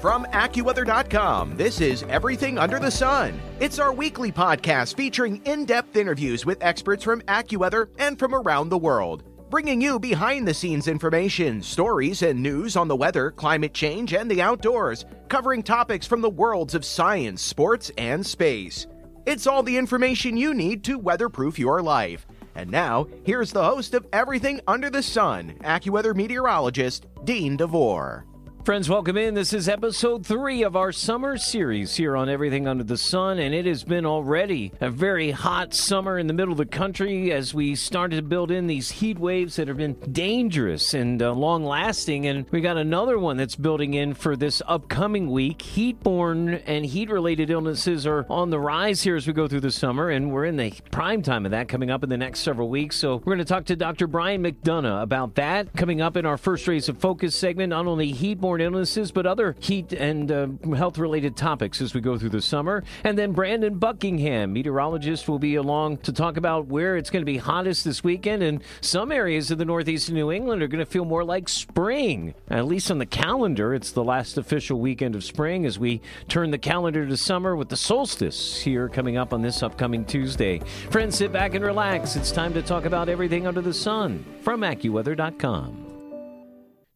From AccuWeather.com, this is Everything Under the Sun. It's our weekly podcast featuring in depth interviews with experts from AccuWeather and from around the world, bringing you behind the scenes information, stories, and news on the weather, climate change, and the outdoors, covering topics from the worlds of science, sports, and space. It's all the information you need to weatherproof your life. And now, here's the host of Everything Under the Sun, AccuWeather meteorologist Dean DeVore. Friends, welcome in. This is episode three of our summer series here on Everything Under the Sun, and it has been already a very hot summer in the middle of the country as we started to build in these heat waves that have been dangerous and uh, long lasting. And we got another one that's building in for this upcoming week. Heat borne and heat related illnesses are on the rise here as we go through the summer, and we're in the prime time of that coming up in the next several weeks. So we're going to talk to Dr. Brian McDonough about that coming up in our first Rays of Focus segment, not only heat borne illnesses, but other heat and uh, health related topics as we go through the summer. And then Brandon Buckingham, meteorologist, will be along to talk about where it's going to be hottest this weekend. And some areas of the northeast of New England are going to feel more like spring, at least on the calendar. It's the last official weekend of spring as we turn the calendar to summer with the solstice here coming up on this upcoming Tuesday. Friends, sit back and relax. It's time to talk about everything under the sun from AccuWeather.com.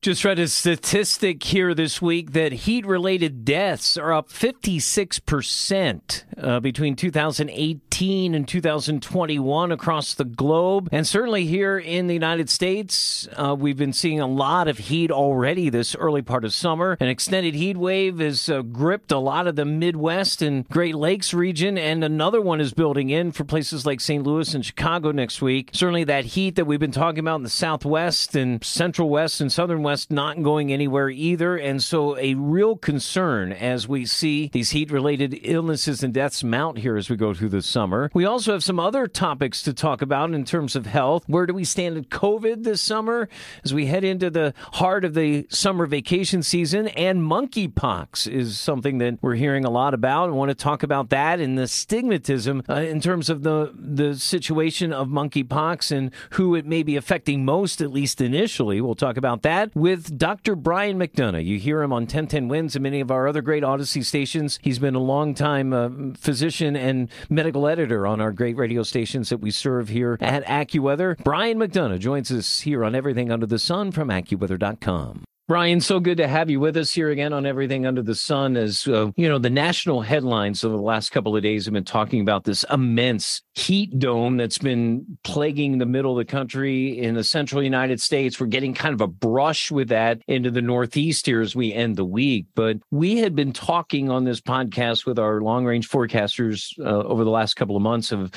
Just read a statistic here this week that heat related deaths are up 56% uh, between 2018 and 2021 across the globe. And certainly here in the United States, uh, we've been seeing a lot of heat already this early part of summer. An extended heat wave has uh, gripped a lot of the Midwest and Great Lakes region, and another one is building in for places like St. Louis and Chicago next week. Certainly that heat that we've been talking about in the Southwest and Central West and Southern West not going anywhere either. And so a real concern as we see these heat related illnesses and deaths mount here as we go through the summer. We also have some other topics to talk about in terms of health. Where do we stand at COVID this summer as we head into the heart of the summer vacation season? And monkeypox is something that we're hearing a lot about. I want to talk about that and the stigmatism uh, in terms of the, the situation of monkeypox and who it may be affecting most, at least initially. We'll talk about that with Dr. Brian McDonough. You hear him on 1010 Wins and many of our other great Audacy stations. He's been a long time uh, physician and medical editor on our great radio stations that we serve here at AccuWeather. Brian McDonough joins us here on Everything Under the Sun from AccuWeather.com. Brian, so good to have you with us here again on Everything Under the Sun. As uh, you know, the national headlines over the last couple of days have been talking about this immense heat dome that's been plaguing the middle of the country in the central United States. We're getting kind of a brush with that into the Northeast here as we end the week. But we had been talking on this podcast with our long range forecasters uh, over the last couple of months of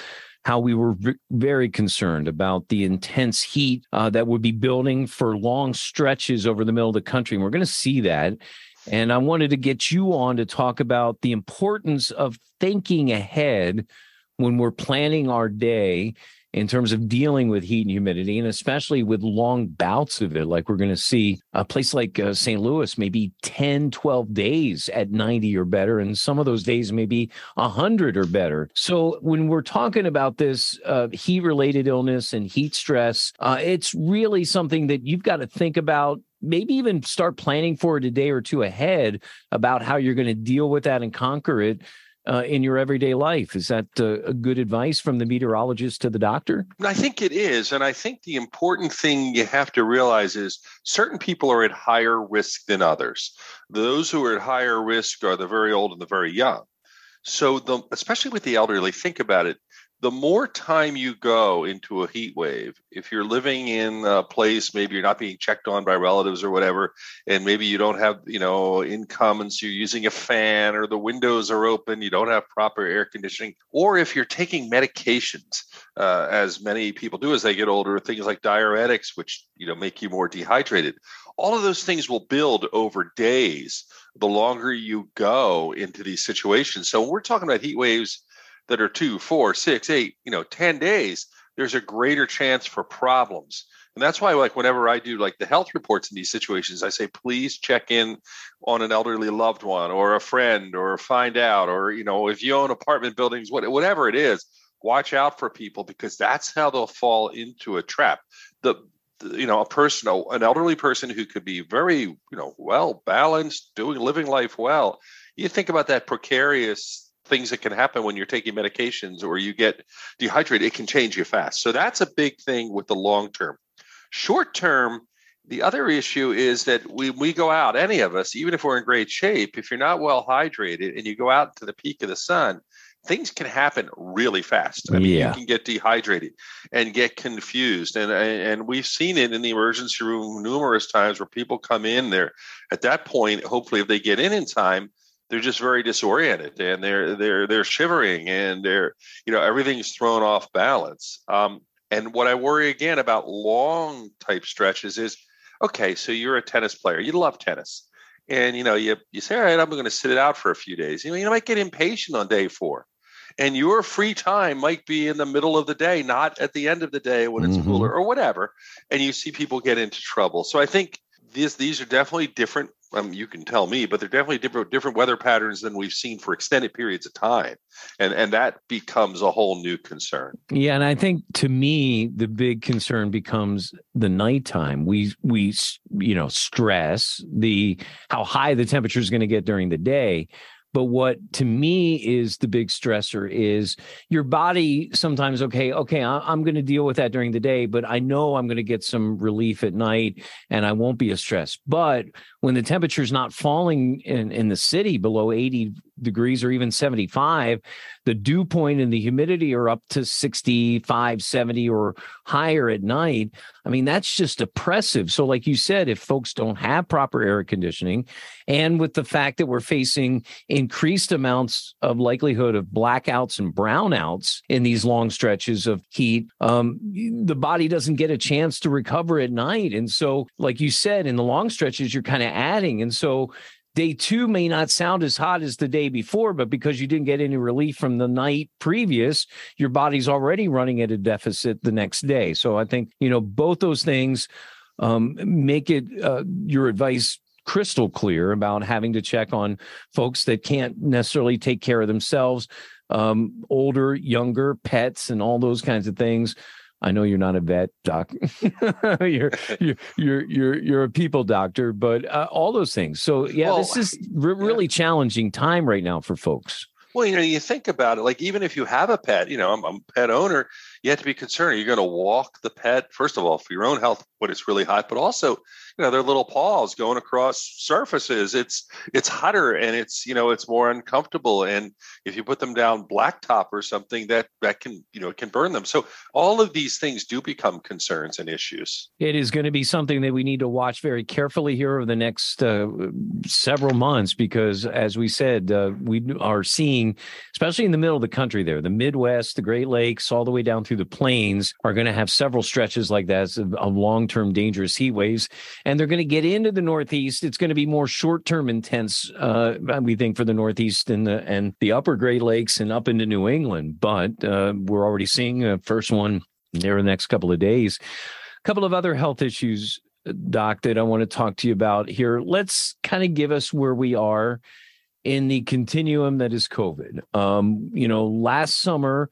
how we were v- very concerned about the intense heat uh, that would be building for long stretches over the middle of the country. And we're going to see that. And I wanted to get you on to talk about the importance of thinking ahead when we're planning our day in terms of dealing with heat and humidity, and especially with long bouts of it, like we're going to see a place like uh, St. Louis, maybe 10, 12 days at 90 or better, and some of those days maybe 100 or better. So when we're talking about this uh, heat related illness and heat stress, uh, it's really something that you've got to think about maybe even start planning for it a day or two ahead about how you're going to deal with that and conquer it uh, in your everyday life. Is that uh, a good advice from the meteorologist to the doctor? I think it is. And I think the important thing you have to realize is certain people are at higher risk than others. Those who are at higher risk are the very old and the very young. So, the, especially with the elderly, think about it. The more time you go into a heat wave, if you're living in a place, maybe you're not being checked on by relatives or whatever, and maybe you don't have, you know, income and so you're using a fan or the windows are open, you don't have proper air conditioning, or if you're taking medications, uh, as many people do as they get older, things like diuretics, which, you know, make you more dehydrated. All of those things will build over days the longer you go into these situations. So when we're talking about heat waves that are two, four, six, eight, you know, 10 days, there's a greater chance for problems. And that's why, like, whenever I do like the health reports in these situations, I say, please check in on an elderly loved one or a friend or find out, or, you know, if you own apartment buildings, whatever it is, watch out for people because that's how they'll fall into a trap. The, you know, a person, an elderly person who could be very, you know, well balanced, doing, living life well. You think about that precarious things that can happen when you're taking medications or you get dehydrated, it can change you fast. So that's a big thing with the long term. Short term, the other issue is that we we go out, any of us, even if we're in great shape, if you're not well hydrated and you go out to the peak of the sun, things can happen really fast. I mean, yeah. you can get dehydrated and get confused, and and we've seen it in the emergency room numerous times where people come in there. At that point, hopefully, if they get in in time, they're just very disoriented and they're they're they're shivering and they're you know everything's thrown off balance. Um, and what i worry again about long type stretches is okay so you're a tennis player you love tennis and you know you you say all right i'm going to sit it out for a few days. You know you might get impatient on day four and your free time might be in the middle of the day not at the end of the day when it's mm-hmm. cooler or whatever and you see people get into trouble. So i think these these are definitely different um, you can tell me, but they're definitely different different weather patterns than we've seen for extended periods of time, and and that becomes a whole new concern. Yeah, and I think to me the big concern becomes the nighttime. We we you know stress the how high the temperature is going to get during the day, but what to me is the big stressor is your body sometimes, okay, okay, I'm going to deal with that during the day, but I know I'm going to get some relief at night and I won't be as stressed. But when the temperature is not falling in, in the city below 80 degrees or even 75 the dew point and the humidity are up to 65 70 or higher at night. I mean that's just oppressive. So like you said if folks don't have proper air conditioning and with the fact that we're facing increased amounts of likelihood of blackouts and brownouts in these long stretches of heat um, the body doesn't get a chance to recover at night. And so like you said in the long stretches you're kind of adding and so day two may not sound as hot as the day before, but because you didn't get any relief from the night previous, your body's already running at a deficit the next day. So I think, you know, both those things um, make it uh, your advice crystal clear about having to check on folks that can't necessarily take care of themselves, um, older, younger, pets, and all those kinds of things. I know you're not a vet, doc. you're, you're you're you're you're a people doctor, but uh, all those things. So yeah, well, this is re- really challenging time right now for folks. Well, you know, you think about it, like even if you have a pet, you know, I'm, I'm a pet owner, you have to be concerned. You're going to walk the pet, first of all, for your own health when it's really hot, but also you know their little paws going across surfaces. It's it's hotter and it's you know it's more uncomfortable. And if you put them down blacktop or something that that can you know can burn them. So all of these things do become concerns and issues. It is going to be something that we need to watch very carefully here over the next uh, several months because as we said uh, we are seeing especially in the middle of the country there the midwest the great lakes all the way down through the plains are going to have several stretches like that of, long-term dangerous heat waves and they're going to get into the Northeast. It's going to be more short term intense, uh, we think, for the Northeast and the and the Upper Great Lakes and up into New England. But uh, we're already seeing a first one there in the next couple of days. A couple of other health issues, Doc, that I want to talk to you about here. Let's kind of give us where we are in the continuum that is COVID. Um, you know, last summer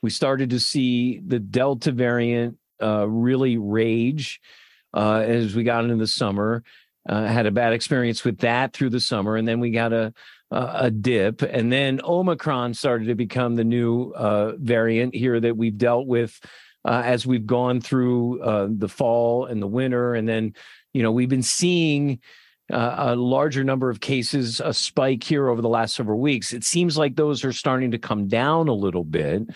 we started to see the Delta variant uh, really rage uh, as we got into the summer. Uh, had a bad experience with that through the summer, and then we got a a dip, and then Omicron started to become the new uh, variant here that we've dealt with uh, as we've gone through uh, the fall and the winter, and then you know we've been seeing. Uh, a larger number of cases, a spike here over the last several weeks. It seems like those are starting to come down a little bit.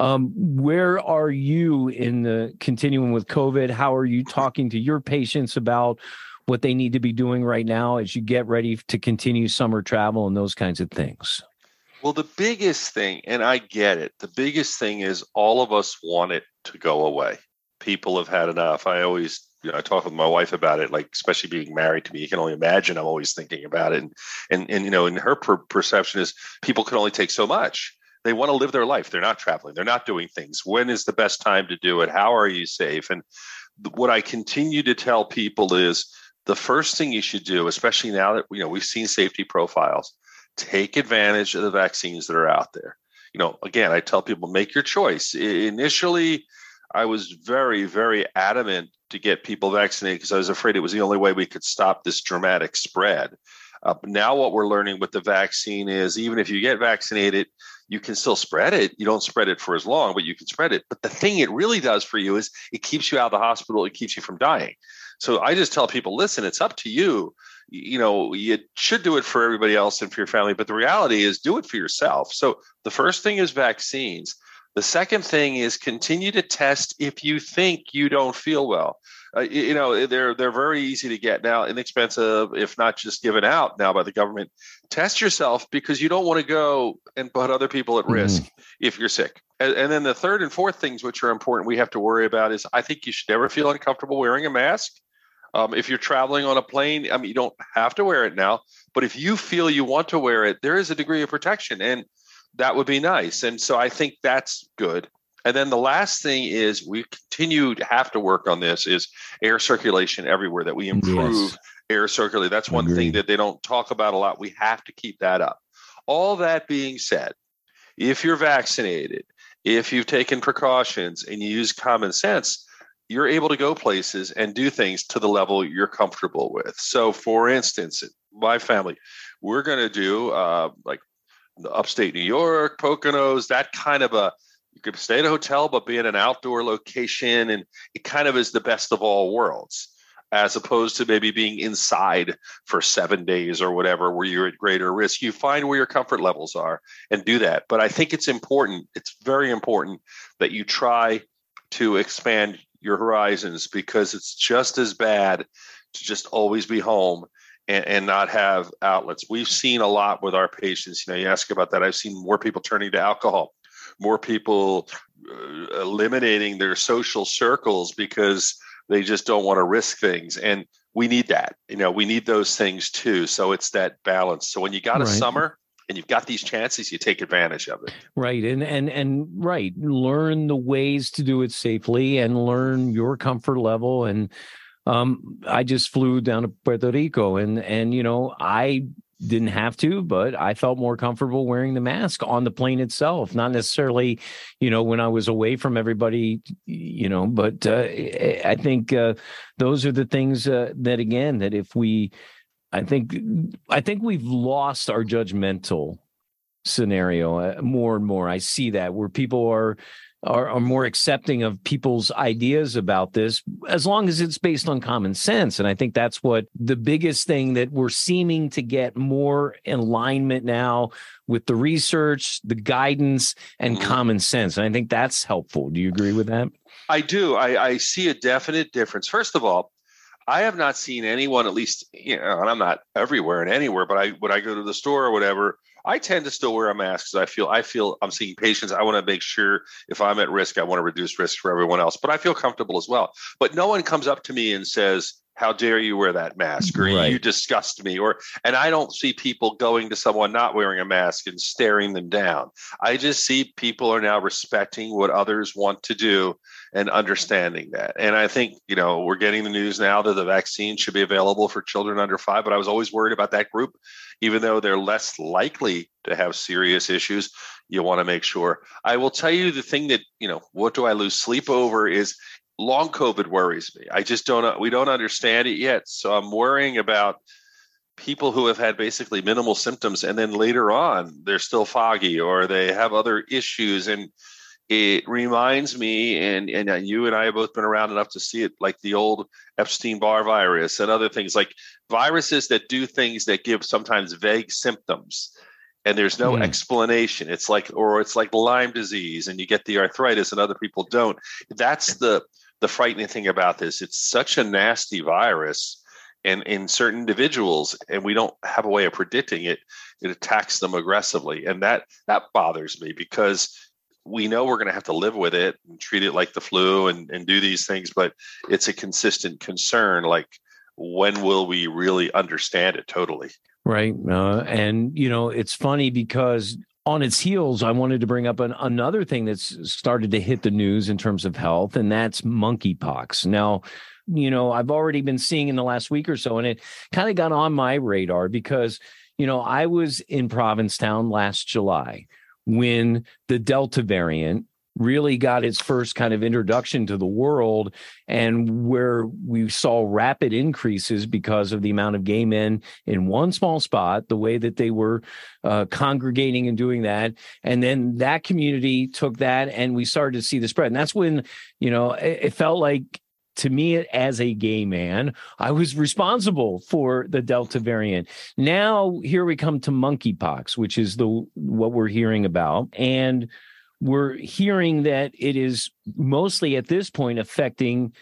Um, where are you in the continuum with COVID? How are you talking to your patients about what they need to be doing right now as you get ready to continue summer travel and those kinds of things? Well, the biggest thing, and I get it, the biggest thing is all of us want it to go away. People have had enough. I always, you know, I talk with my wife about it, like especially being married to me. You can only imagine. I'm always thinking about it, and and and you know, and her per- perception is people can only take so much. They want to live their life. They're not traveling. They're not doing things. When is the best time to do it? How are you safe? And what I continue to tell people is the first thing you should do, especially now that you know we've seen safety profiles, take advantage of the vaccines that are out there. You know, again, I tell people make your choice. Initially, I was very, very adamant to get people vaccinated because I was afraid it was the only way we could stop this dramatic spread. Uh, now, what we're learning with the vaccine is even if you get vaccinated, you can still spread it. You don't spread it for as long, but you can spread it. But the thing it really does for you is it keeps you out of the hospital, it keeps you from dying. So I just tell people, listen, it's up to you. You know, you should do it for everybody else and for your family, but the reality is do it for yourself. So the first thing is vaccines. The second thing is continue to test if you think you don't feel well. Uh, you know, they're they're very easy to get now, inexpensive, if not just given out now by the government. Test yourself because you don't want to go and put other people at risk mm-hmm. if you're sick. And, and then the third and fourth things which are important we have to worry about is I think you should never feel uncomfortable wearing a mask. Um, if you're traveling on a plane, I mean, you don't have to wear it now, but if you feel you want to wear it, there is a degree of protection, and that would be nice. And so I think that's good. And then the last thing is we continue to have to work on this is air circulation everywhere that we improve yes. air circulation. That's one Agreed. thing that they don't talk about a lot. We have to keep that up. All that being said, if you're vaccinated, if you've taken precautions and you use common sense, you're able to go places and do things to the level you're comfortable with. So, for instance, my family, we're going to do uh, like upstate New York, Poconos, that kind of a you could stay at a hotel but be in an outdoor location and it kind of is the best of all worlds as opposed to maybe being inside for seven days or whatever where you're at greater risk you find where your comfort levels are and do that but i think it's important it's very important that you try to expand your horizons because it's just as bad to just always be home and, and, not have outlets. We've seen a lot with our patients. You know, you ask about that. I've seen more people turning to alcohol, more people uh, eliminating their social circles because they just don't want to risk things. And we need that. You know, we need those things too. So it's that balance. So when you got a right. summer, and you've got these chances you take advantage of it right and and and right learn the ways to do it safely and learn your comfort level and um i just flew down to puerto rico and and you know i didn't have to, but I felt more comfortable wearing the mask on the plane itself, not necessarily, you know, when I was away from everybody, you know, but uh, I think uh, those are the things uh, that, again, that if we I think I think we've lost our judgmental scenario uh, more and more. I see that where people are, are are more accepting of people's ideas about this as long as it's based on common sense. And I think that's what the biggest thing that we're seeming to get more alignment now with the research, the guidance, and mm-hmm. common sense. And I think that's helpful. Do you agree with that? I do. I, I see a definite difference. First of all, I have not seen anyone, at least, you know, and I'm not everywhere and anywhere, but I when I go to the store or whatever, I tend to still wear a mask because I feel I feel I'm seeing patients. I want to make sure if I'm at risk, I want to reduce risk for everyone else, but I feel comfortable as well. But no one comes up to me and says, how dare you wear that mask or right. you disgust me or and i don't see people going to someone not wearing a mask and staring them down. I just see people are now respecting what others want to do and understanding that. And i think you know we're getting the news now that the vaccine should be available for children under five but i was always worried about that group. Even though they're less likely to have serious issues you want to make sure. I will tell you the thing that you know what do i lose sleep over is long COVID worries me. I just don't, we don't understand it yet. So I'm worrying about people who have had basically minimal symptoms and then later on they're still foggy or they have other issues. And it reminds me, and, and you and I have both been around enough to see it, like the old Epstein Barr virus and other things like viruses that do things that give sometimes vague symptoms and there's no mm. explanation it's like or it's like lyme disease and you get the arthritis and other people don't that's the the frightening thing about this it's such a nasty virus and in certain individuals and we don't have a way of predicting it. It attacks them aggressively and that that bothers me because we know we're going to have to live with it and treat it like the flu and, and do these things but it's a consistent concern like when will we really understand it totally? Right uh, and you know it's funny because on its heels i wanted to bring up an, another thing that's started to hit the news in terms of health and that's monkeypox. Now you know i've already been seeing in the last week or so and it kind of got on my radar because you know i was in provincetown last july when the delta variant really got its first kind of introduction to the world and where we saw rapid increases because of the amount of gay men in one small spot the way that they were uh, congregating and doing that. And then that community took that and we started to see the spread. And that's when you know it, it felt like to me as a gay man i was responsible for the delta variant. Now here we come to monkeypox which is the what we're hearing about. And we're hearing that it is mostly at this point affecting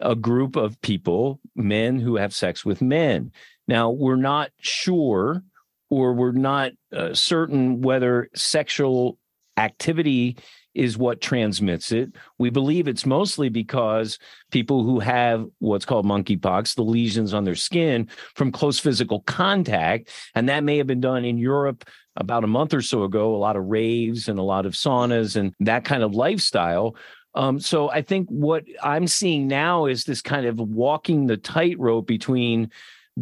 a group of people, men who have sex with men. Now, we're not sure or we're not uh, certain whether sexual activity is what transmits it. We believe it's mostly because people who have what's called monkeypox, the lesions on their skin from close physical contact, and that may have been done in Europe about a month or so ago, a lot of raves and a lot of saunas and that kind of lifestyle. Um, so I think what I'm seeing now is this kind of walking the tightrope between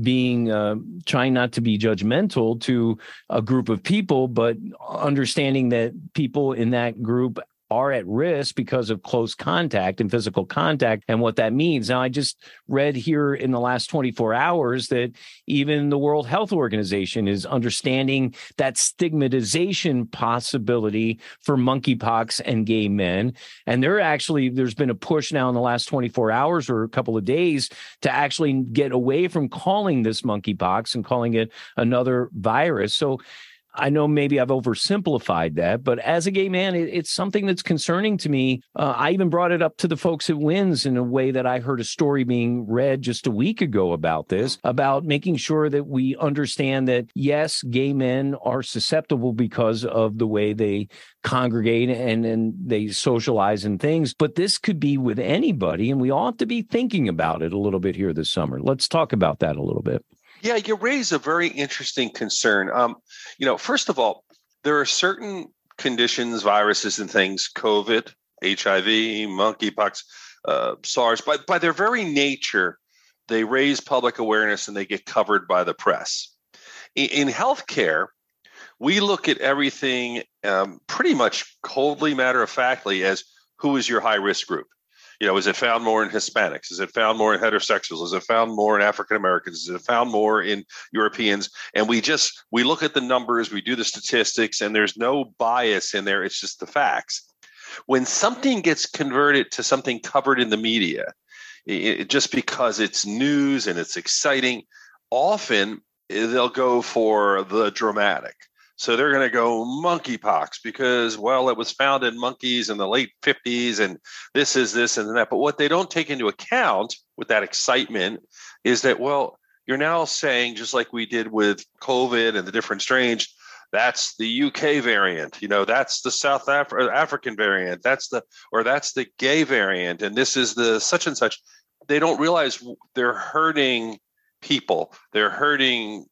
being uh, trying not to be judgmental to a group of people, but understanding that people in that group are at risk because of close contact and physical contact and what that means. Now, I just read here in the last 24 hours that even the World Health Organization is understanding that stigmatization possibility for monkeypox and gay men. And there actually, there's been a push now in the last 24 hours or a couple of days to actually get away from calling this monkeypox and calling it another virus. So, I know maybe I've oversimplified that, but as a gay man, it, it's something that's concerning to me. Uh, I even brought it up to the folks at WINS in a way that I heard a story being read just a week ago about this, about making sure that we understand that, yes, gay men are susceptible because of the way they congregate and, and they socialize and things, but this could be with anybody. And we ought to be thinking about it a little bit here this summer. Let's talk about that a little bit. Yeah, you raise a very interesting concern. Um, you know, first of all, there are certain conditions, viruses, and things, COVID, HIV, monkeypox, uh, SARS, by, by their very nature, they raise public awareness and they get covered by the press. In, in healthcare, we look at everything um, pretty much coldly, matter of factly, as who is your high risk group you know, is it found more in Hispanics? Is it found more in heterosexuals? Is it found more in African Americans? Is it found more in Europeans? And we just we look at the numbers, we do the statistics, and there's no bias in there. It's just the facts. When something gets converted to something covered in the media, it, just because it's news and it's exciting, often eh, they'll go for the dramatic. So they're going to go monkeypox because, well, it was found in monkeys in the late 50s and this is this and that. But what they don't take into account with that excitement is that, well, you're now saying, just like we did with COVID and the different strains, that's the UK variant, you know, that's the South Af- African variant, that's the, or that's the gay variant, and this is the such and such. They don't realize they're hurting people. They're hurting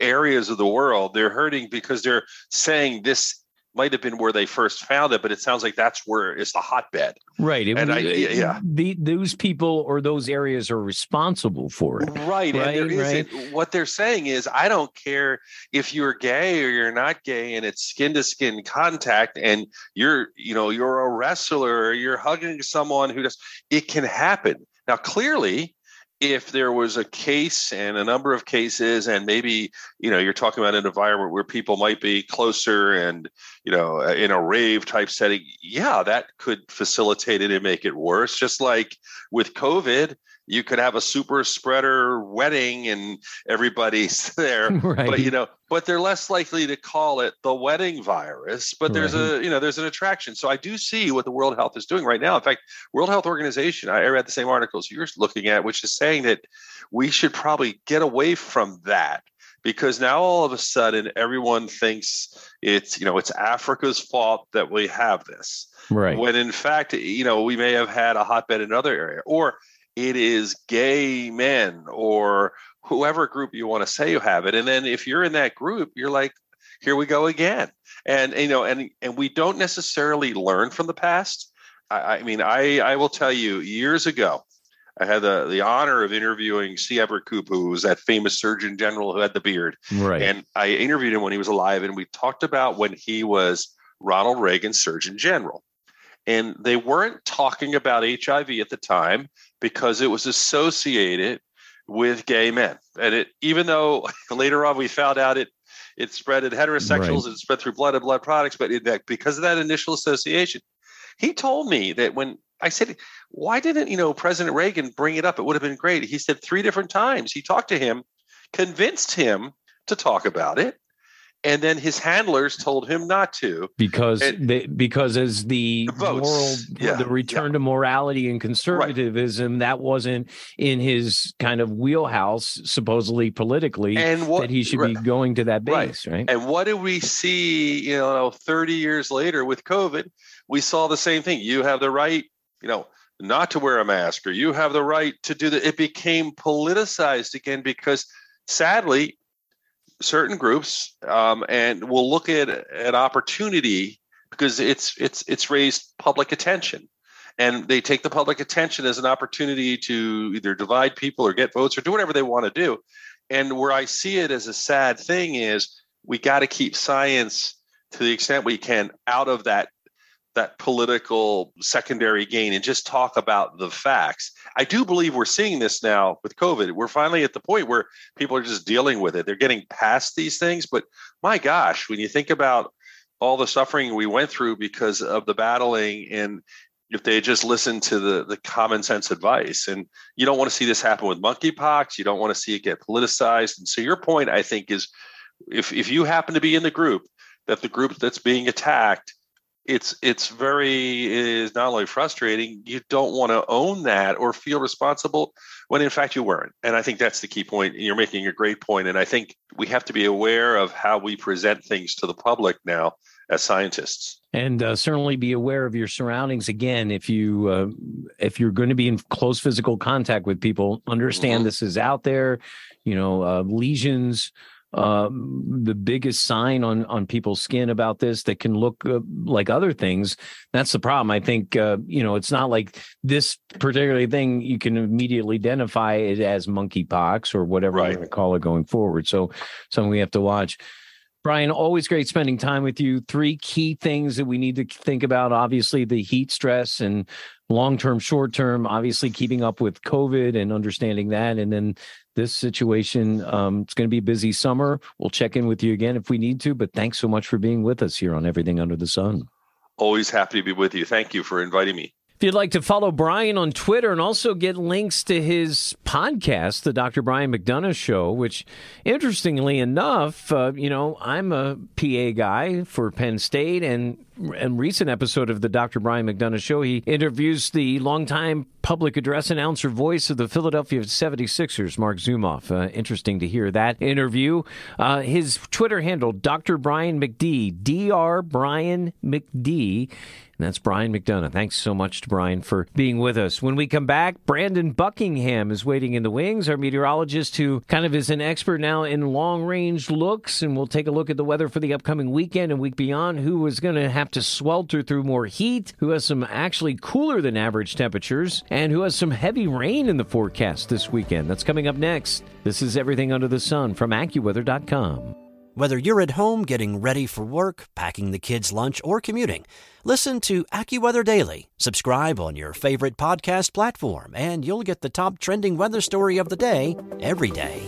areas of the world they're hurting because they're saying this might have been where they first found it, but it sounds like that's where it's the hotbed. Right. It, and I, yeah, the, those people or those areas are responsible for it. Right. right and right. what they're saying is, I don't care if you're gay or you're not gay, and it's skin to skin contact, and you're, you know, you're a wrestler or you're hugging someone who does. It can happen. Now, clearly, if there was a case and a number of cases and maybe you know you're talking about an environment where people might be closer and you know uh, in a rave type setting yeah that could facilitate it and make it worse. Just like with covid you could have a super spreader wedding and everybody's there Right. but you know but they're less likely to call it the wedding virus but there's a you know there's an attraction. So i do see what the world health is doing right now. In fact world health organization i read the same articles you're looking at which is saying that we should probably get away from that because now all of a sudden everyone thinks it's you know it's africa's fault that we have this. Right. when in fact you know we may have had a hotbed in another area or it is gay men or whoever group you want to say you have it. And then if you're in that group you're like here we go again. And you know and and we don't necessarily learn from the past. I, I mean i i will tell you years ago I had the, the honor of interviewing C. Everett Koop, who was that famous Surgeon General who had the beard. Right. And I interviewed him when he was alive, and we talked about when he was Ronald Reagan's Surgeon General. And they weren't talking about HIV at the time because it was associated with gay men. And it, even though later on we found out it it spread in heterosexuals, it spread through blood and blood products, but in that because of that initial association, he told me that when I said, "Why didn't you know President Reagan bring it up? It would have been great." He said three different times he talked to him, convinced him to talk about it, and then his handlers told him not to. because And- they, because as the The moral Yeah, the return to morality and conservatism that wasn't in his kind of wheelhouse supposedly politically And what that he should right. be going to that base right, And what do we see, you know, 30 years later with COVID? We saw the same thing. You have the right, you know, not to wear a mask, or you have the right to do that. It became politicized again because sadly, certain groups um, and will look at an opportunity because it's it's it's raised public attention. And they take the public attention as an opportunity to either divide people or get votes or do whatever they want to do. And where I see it as a sad thing is we got to keep science to the extent we can out of that that political secondary gain and just talk about the facts. I do believe we're seeing this now with COVID. We're finally at the point where people are just dealing with it. They're getting past these things, but my gosh, when you think about all the suffering we went through because of the battling and if they just listened to the the common sense advice and you don't want to see this happen with monkeypox you don't want to see it get politicized and so your point i think is if if you happen to be in the group that the group that's being attacked it's it's very is not only frustrating you don't want to own that or feel responsible when in fact you weren't. And i think that's the key point you're making a great point and i think we have to be aware of how we present things to the public now as scientists. And uh, certainly be aware of your surroundings. Again if you uh, if you're going to be in close physical contact with people understand Mhm. this is out there you know uh, lesions um, the biggest sign on on people's skin about this that can look uh, like other things that's the problem i think uh, you know it's not like this particular thing you can immediately identify it as monkeypox or whatever Right. we're going to call it going forward so something we have to watch Brian, always great spending time with you. Three key things that we need to think about obviously, the heat stress and long term, short term, obviously, keeping up with COVID and understanding that. And then this situation, um, it's going to be a busy summer. We'll check in with you again if we need to. But thanks so much for being with us here on Everything Under the Sun. always happy to be with you thank you for inviting me If you'd like to follow Brian on Twitter and also get links to his podcast, the Dr. Brian McDonough Show, which, interestingly enough, uh, you know, I'm a PA guy for Penn State, and and recent episode of the Dr. Brian McDonough Show, he interviews the longtime public address announcer voice of the Philadelphia 76ers, Marc Zumoff. Uh, interesting to hear that interview. Uh, his Twitter handle, Dr. Brian McD, Dr. Brian McD. And that's Brian McDonough. Thanks so much to Brian for being with us. When we come back, Brandon Buckingham is waiting in the wings, our meteorologist who kind of is an expert now in long range looks. And we'll take a look at the weather for the upcoming weekend and week beyond. Who is going to have to swelter through more heat, who has some actually cooler than average temperatures, and who has some heavy rain in the forecast this weekend. That's coming up next. This is Everything Under the Sun from AccuWeather.com. Whether you're at home getting ready for work, packing the kids' lunch, or commuting, listen to AccuWeather Daily. Subscribe on your favorite podcast platform, and you'll get the top trending weather story of the day every day.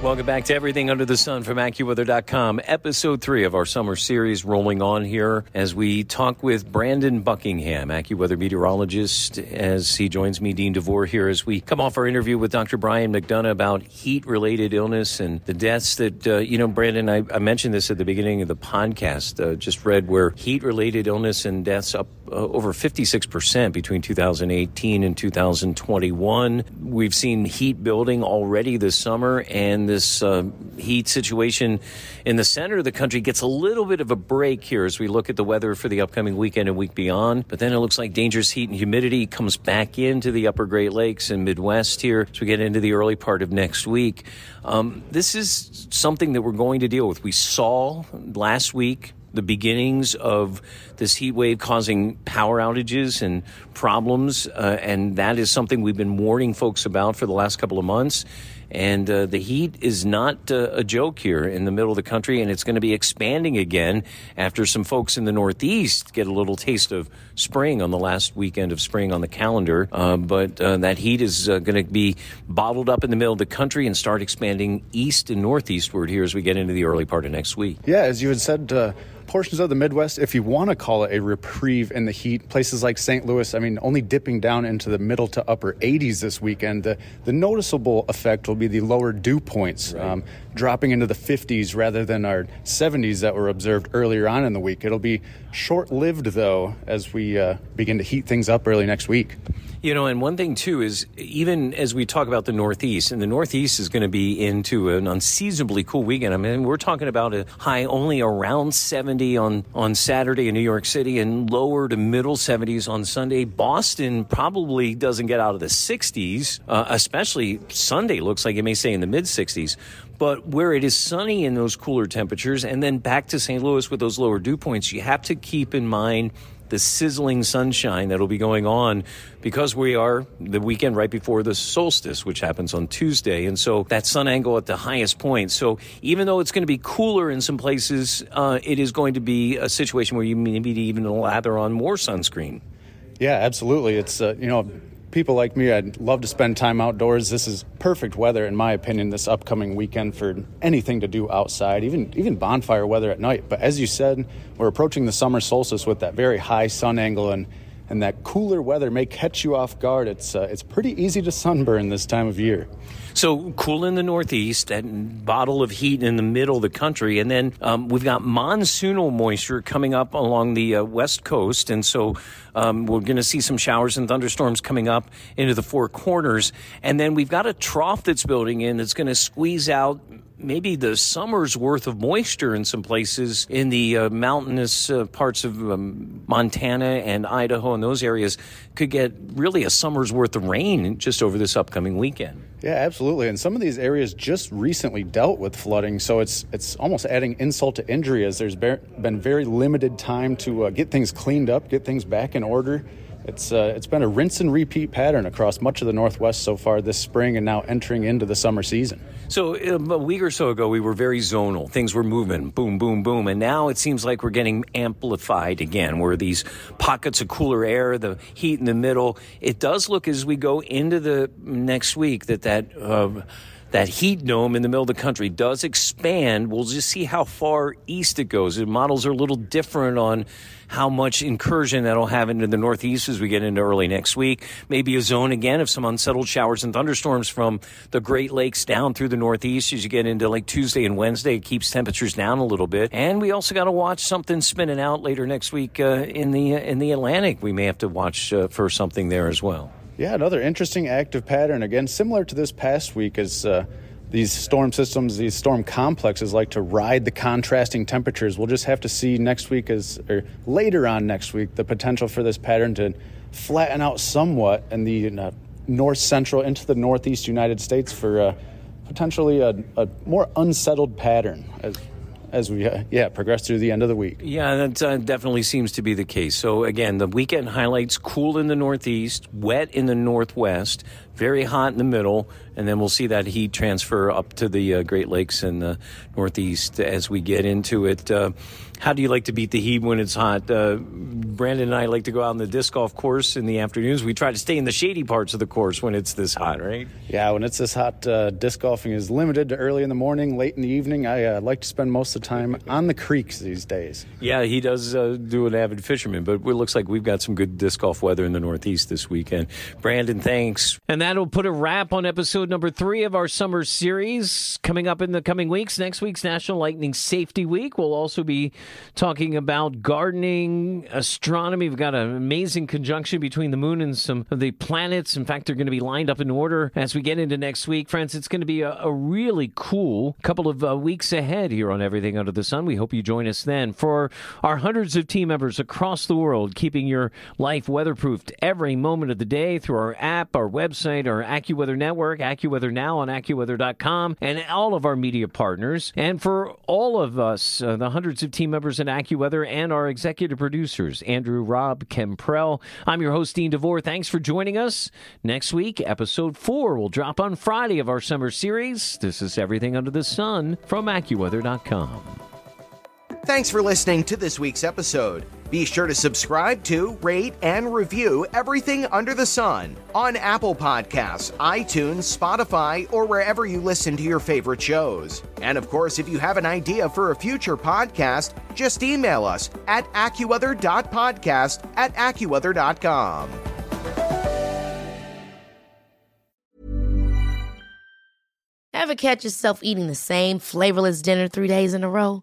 Welcome back to Everything Under the Sun from AccuWeather.com. Episode three of our summer series rolling on here as we talk with Brandon Buckingham, AccuWeather meteorologist, as he joins me, Dean DeVore, here as we come off our interview with Dr. Brian McDonough about heat related illness and the deaths that, uh, you know, Brandon, I, I, mentioned this at the beginning of the podcast, uh, just read where heat related illness and deaths up uh, over 56% between 2018 and 2021. We've seen heat building already this summer and this uh, heat situation in the center of the country gets a little bit of a break here as we look at the weather for the upcoming weekend and week beyond. But then it looks like dangerous heat and humidity comes back into the upper Great Lakes and Midwest here as we get into the early part of next week. Um, this is something that we're going to deal with. We saw last week the beginnings of this heat wave causing power outages and problems, uh, and that is something we've been warning folks about for the last couple of months. And uh, the heat is not uh, a joke here in the middle of the country, and it's going to be expanding again after some folks in the Northeast get a little taste of spring on the last weekend of spring on the calendar. Uh, but uh, that heat is uh, going to be bottled up in the middle of the country and start expanding east and northeastward here as we get into the early part of next week. Yeah, as you had said uh, portions of the Midwest, if you want to call it a reprieve in the heat, places like St. Louis, I mean, only dipping down into the middle to upper 80s this weekend. The, the noticeable effect will be the lower dew points, right. um, dropping into the 50s rather than our 70s that were observed earlier on in the week. It'll be short lived, though, as we uh, begin to heat things up early next week. You know, and one thing too is even as we talk about the Northeast, and the Northeast is going to be into an unseasonably cool weekend. I mean, we're talking about a high only around 70 on, on Saturday in New York City and lower to middle 70s on Sunday. Boston probably doesn't get out of the 60s, uh, especially Sunday looks like it may stay in the mid 60s but where it is sunny in those cooler temperatures and then back to St. Louis with those lower dew points, you have to keep in mind the sizzling sunshine that'll be going on because we are the weekend right before the solstice, which happens on Tuesday. And so that sun angle at the highest point. So even though it's going to be cooler in some places, uh, it is going to be a situation where you may maybe even lather on more sunscreen. Yeah, absolutely. It's, uh, you know, people like me, I'd love to spend time outdoors. This is perfect weather, in my opinion, this upcoming weekend for anything to do outside, even even bonfire weather at night. But as you said, we're approaching the summer solstice with that very high sun angle, and and that cooler weather may catch you off guard. It's uh, it's pretty easy to sunburn this time of year. So cool in the northeast, that bottle of heat in the middle of the country, and then um, we've got monsoonal moisture coming up along the uh, west coast, and so um, we're going to see some showers and thunderstorms coming up into the four corners, and then we've got a trough that's building in that's going to squeeze out maybe the summer's worth of moisture in some places in the uh, mountainous uh, parts of um, Montana and Idaho and those areas could get really a summer's worth of rain just over this upcoming weekend. Yeah, absolutely. And some of these areas just recently dealt with flooding, so it's it's almost adding insult to injury as there's been very limited time to uh, get things cleaned up, get things back in order. It's uh, it's been a rinse and repeat pattern across much of the Northwest so far this spring, and now entering into the summer season. So um, a week or so ago, we were very zonal. Things were moving, boom, boom, boom, and now it seems like we're getting amplified again. Where these pockets of cooler air, the heat in the middle. It does look as we go into the next week that that. Uh, that heat dome in the middle of the country does expand. We'll just see how far east it goes. The models are a little different on how much incursion that'll have into the northeast as we get into early next week. Maybe a zone again of some unsettled showers and thunderstorms from the Great Lakes down through the northeast as you get into like Tuesday and Wednesday. It keeps temperatures down a little bit. And we also got to watch something spinning out later next week uh, in the uh, in the Atlantic. We may have to watch uh, for something there as well. Yeah, another interesting active pattern. Again, similar to this past week, as these storm systems, these storm complexes like to ride the contrasting temperatures. We'll just have to see next week, as or later on next week, the potential for this pattern to flatten out somewhat in the uh, north central into the northeast United States for uh, potentially a, a, more unsettled pattern. As, as we uh, yeah progress through the end of the week. Yeah, that uh, definitely seems to be the case. So again, the weekend highlights: cool in the northeast, wet in the northwest, very hot in the middle, and then we'll see that heat transfer up to the uh, Great Lakes and the Northeast as we get into it. Uh, how do you like to beat the heat when it's hot? Uh, Brandon and I like to go out on the disc golf course in the afternoons. We try to stay in the shady parts of the course when it's this hot, right? Yeah, when it's this hot, uh, disc golfing is limited to early in the morning, late in the evening. I uh, like to spend most of the time on the creeks these days. Yeah, he does uh, do an avid fisherman, but it looks like we've got some good disc golf weather in the Northeast this weekend. Brandon, thanks. And that'll put a wrap on episode number three of our summer series. Coming up in the coming weeks, next week's National Lightning Safety Week. We'll also be talking about gardening, astronomy. We've got an amazing conjunction between the moon and some of the planets. In fact, they're going to be lined up in order as we get into next week. Friends, it's going to be a, a really cool couple of uh, weeks ahead here on Everything Under the Sun. We hope you join us then for our hundreds of team members across the world, keeping your life weatherproofed every moment of the day through our app, our website, our AccuWeather network, AccuWeather Now on AccuWeather.com, and all of our media partners. And for all of us, uh, the hundreds of team members at AccuWeather and our executive producers, Andrew, Rob, Kemprell. I'm your host, Dean DeVore. Thanks for joining us. Next week, episode four will drop on Friday of our summer series. This is Everything Under the Sun from AccuWeather.com. Thanks for listening to this week's episode. Be sure to subscribe to, rate, and review everything under the sun on Apple Podcasts, iTunes, Spotify, or wherever you listen to your favorite shows. And of course, if you have an idea for a future podcast, just email us at AccuWeather.podcast at AccuWeather.com. Ever catch yourself eating the same flavorless dinner three days in a row?